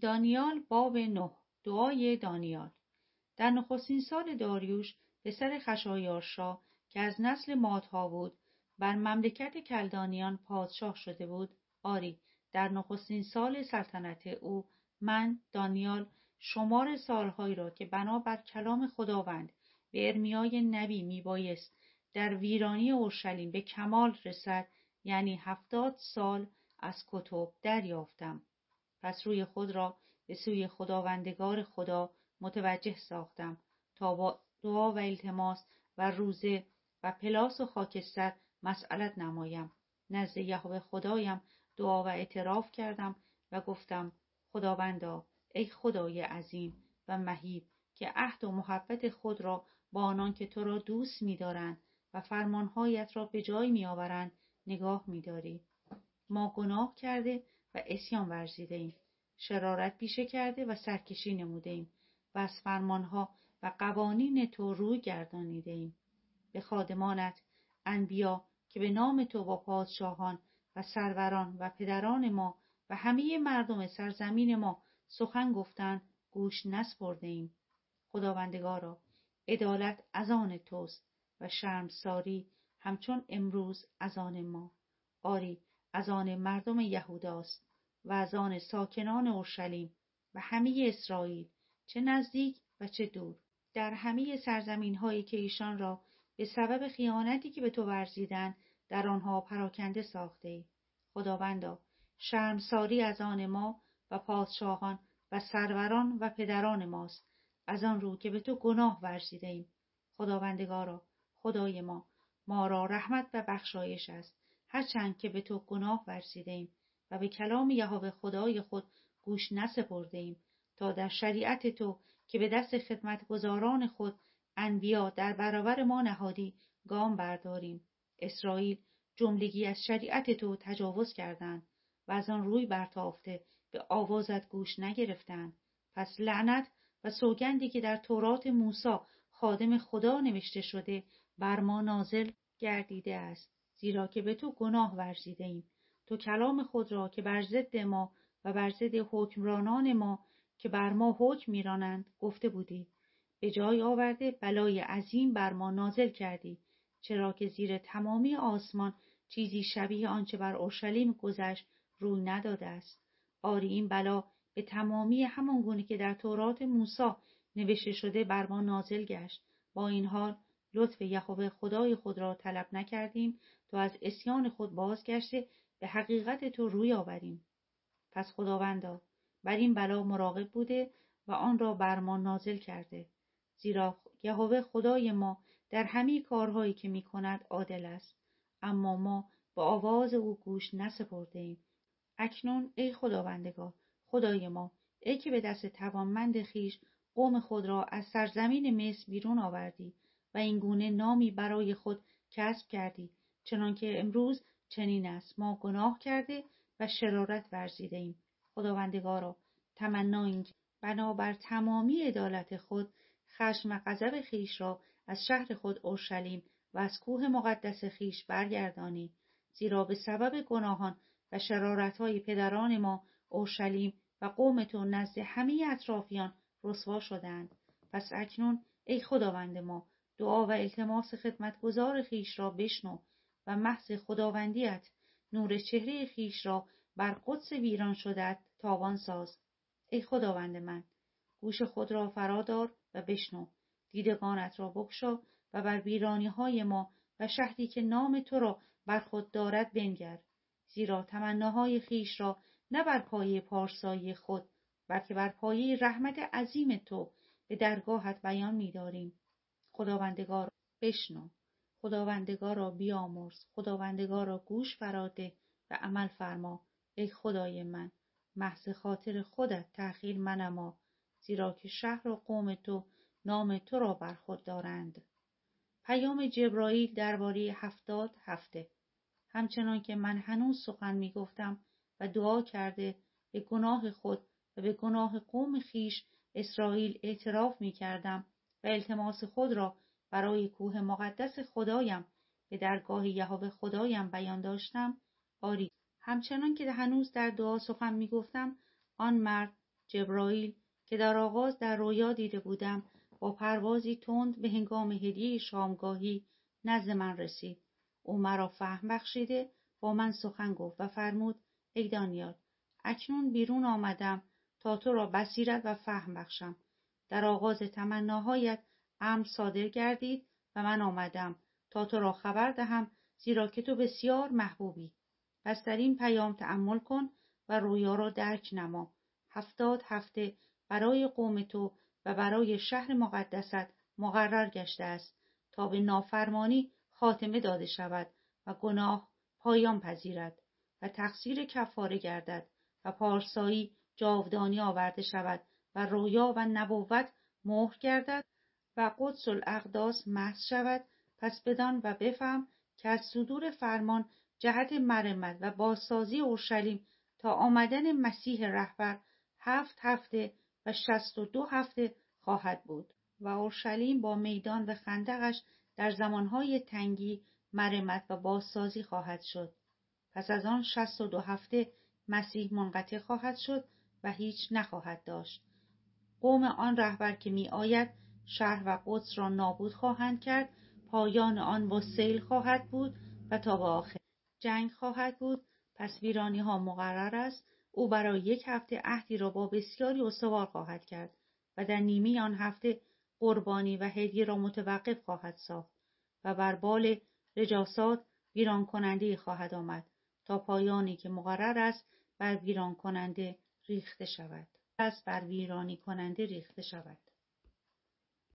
دانیال باب نه. دعای دانیال. در نخستین سال داریوش پسر خشایارشا که از نسل مادها بود بر مملکت کلدانیان پادشاه شده بود. آری در نخستین سال سلطنت او من دانیال شمار سالهایی را که بنابر کلام خداوند به ارمیای نبی میبایست در ویرانی اورشلیم به کمال رسد یعنی هفتاد سال از کتب دریافتم. پس روی خود را به سوی خداوندگار خدا متوجه ساختم تا با دعا و التماس و روزه و پلاس و خاکستر مسئلت نمایم. نزد یهوه خدایم دعا و اعتراف کردم و گفتم خداوندا ای خدای عظیم و مهیب که عهد و محبت خود را با آنان که تو را دوست می‌دارند و فرمانهایت را به جای میآورند نگاه می‌داری. ما گناه کرده و اسیان ورزیده ایم. شرارت پیشه کرده و سرکشی نموده ایم و از فرمانها و قوانین تو روی گردانیده ایم. به خادمانت انبیا که به نام تو با پادشاهان و سروران و پدران ما و همه مردم سرزمین ما سخن گفتن گوش نسپرده ایم. خداوندگارا عدالت از آن توست و شرمساری همچون امروز از آن ما. آری از آن مردم یهوداست و از آن ساکنان اورشلیم و همه اسرائیل چه نزدیک و چه دور. در همه سرزمین هایی که ایشان را به سبب خیانتی که به تو ورزیدن در آنها پراکنده ساخته ای. خداوندا شرمساری از آن ما و پادشاهان و سروران و پدران ماست. از آن رو که به تو گناه ورزیده ایم. خداوندگارا خدای ما ما را رحمت و بخشایش است. هرچند که به تو گناه ورزیده ایم و به کلام یهوه خدای خود گوش نسپرده ایم تا در شریعت تو که به دست خدمتگزاران خود انبیا در برابر ما نهادی گام برداریم. اسرائیل جملگی از شریعت تو تجاوز کردند و از آن روی برتافته به آوازت گوش نگرفتند. پس لعنت و سوگندی که در تورات موسی خادم خدا نوشته شده بر ما نازل گردیده است. زیرا که به تو گناه ورزیده ایم تو کلام خود را که بر ضد ما و بر ضد حکمرانان ما که بر ما حکم میرانند گفته بودی. به جای آورده بلای عظیم بر ما نازل کردی. چرا که زیر تمامی آسمان چیزی شبیه آنچه بر اورشلیم گذشت روی نداده است. آری این بلا به تمامی همان گونه که در تورات موسی نوشته شده بر ما نازل گشت. با این حال لطف یهوه خدای خود را طلب نکردیم تا از اسیان خود بازگشته به حقیقت تو روی آوریم. پس خداوندا بر این بلا مراقب بوده و آن را بر ما نازل کرده. زیرا یهوه خدای ما در همه کارهایی که می کند عادل است. اما ما به آواز او گوش نسپرده ایم اکنون ای خداوندگار خدای ما ای که به دست توانمند خیش قوم خود را از سرزمین مصر بیرون آوردی. و این گونه نامی برای خود کسب کردی چنانکه امروز چنین است. ما گناه کرده و شرارت ورزیده ایم. خداوندگارا تمنا اینکه بنابر تمامی عدالت خود خشم و غضب خیش را از شهر خود اورشلیم و از کوه مقدس خیش برگردانی. زیرا به سبب گناهان و شرارتهای پدران ما اورشلیم و قوم تو نزد همه اطرافیان رسوا شدند پس اکنون ای خداوند ما دعا و التماس خدمتگزار خیش را بشنو و محض خداوندیت نور چهره خیش را بر قدس ویران شدت تاوان ساز. ای خداوند من گوش خود را فرادار و بشنو. دیدگانت را بکشا و بر ویرانی های ما و شهری که نام تو را بر خود دارد بنگر. زیرا تمناهای خیش را نه بر پایه پارسایی خود بلکه بر پایه رحمت عظیم تو به درگاهت بیان می‌داریم. خداوندگار بشنو. خداوندگار را بیامرز. خداوندگار را گوش فراده و عمل فرما. ای خدای من محض خاطر خودت تأخیر منما زیرا که شهر و قوم تو نام تو را بر خود دارند. پیام جبرائیل درباره هفتاد هفته. همچنان که من هنوز سخن می گفتم و دعا کرده به گناه خود و به گناه قوم خیش اسرائیل اعتراف می کردم و التماس خود را برای کوه مقدس خدایم به درگاه یهوه خدایم بیان داشتم آری همچنان که هنوز در دعا سخن می گفتم آن مرد جبرائیل که در آغاز در رویا دیده بودم با پروازی تند به هنگام هدیه شامگاهی نزد من رسید. او مرا فهم بخشیده با من سخن گفت و فرمود ای دانیال اکنون بیرون آمدم تا تو را بصیرت و فهم بخشم. در آغاز تمناهایت امر صادر گردید و من آمدم تا تو را خبر دهم زیرا که تو بسیار محبوبی. پس در این پیام تأمل کن و رویا را درک نما. هفتاد هفته برای قوم تو و برای شهر مقدست مقرر گشته است تا به نافرمانی خاتمه داده شود و گناه پایان پذیرد و تقصیر کفاره گردد و پارسایی جاودانی آورده شود و رویا و نبوت مهر گردد و قدس الاقداس محض شود. پس بدان و بفهم که از صدور فرمان جهت مرمت و بازسازی اورشلیم تا آمدن مسیح رهبر هفت هفته و شست و دو هفته خواهد بود و اورشلیم با میدان و خندقش در زمانهای تنگی مرمت و بازسازی خواهد شد. پس از آن شست و دو هفته مسیح منقطع خواهد شد و هیچ نخواهد داشت. قوم آن رهبر که می آید شهر و قدس را نابود خواهند کرد پایان آن با سیل خواهد بود و تا به آخر جنگ خواهد بود پس ویرانی ها مقرر است او برای یک هفته عهدی را با بسیاری استوار خواهد کرد و در نیمه آن هفته قربانی و هدیه را متوقف خواهد ساخت و بر بال رجاسات ویران کننده خواهد آمد تا پایانی که مقرر است بر ویران کننده ریخته شود. از بر ویرانی کننده ریخته شود.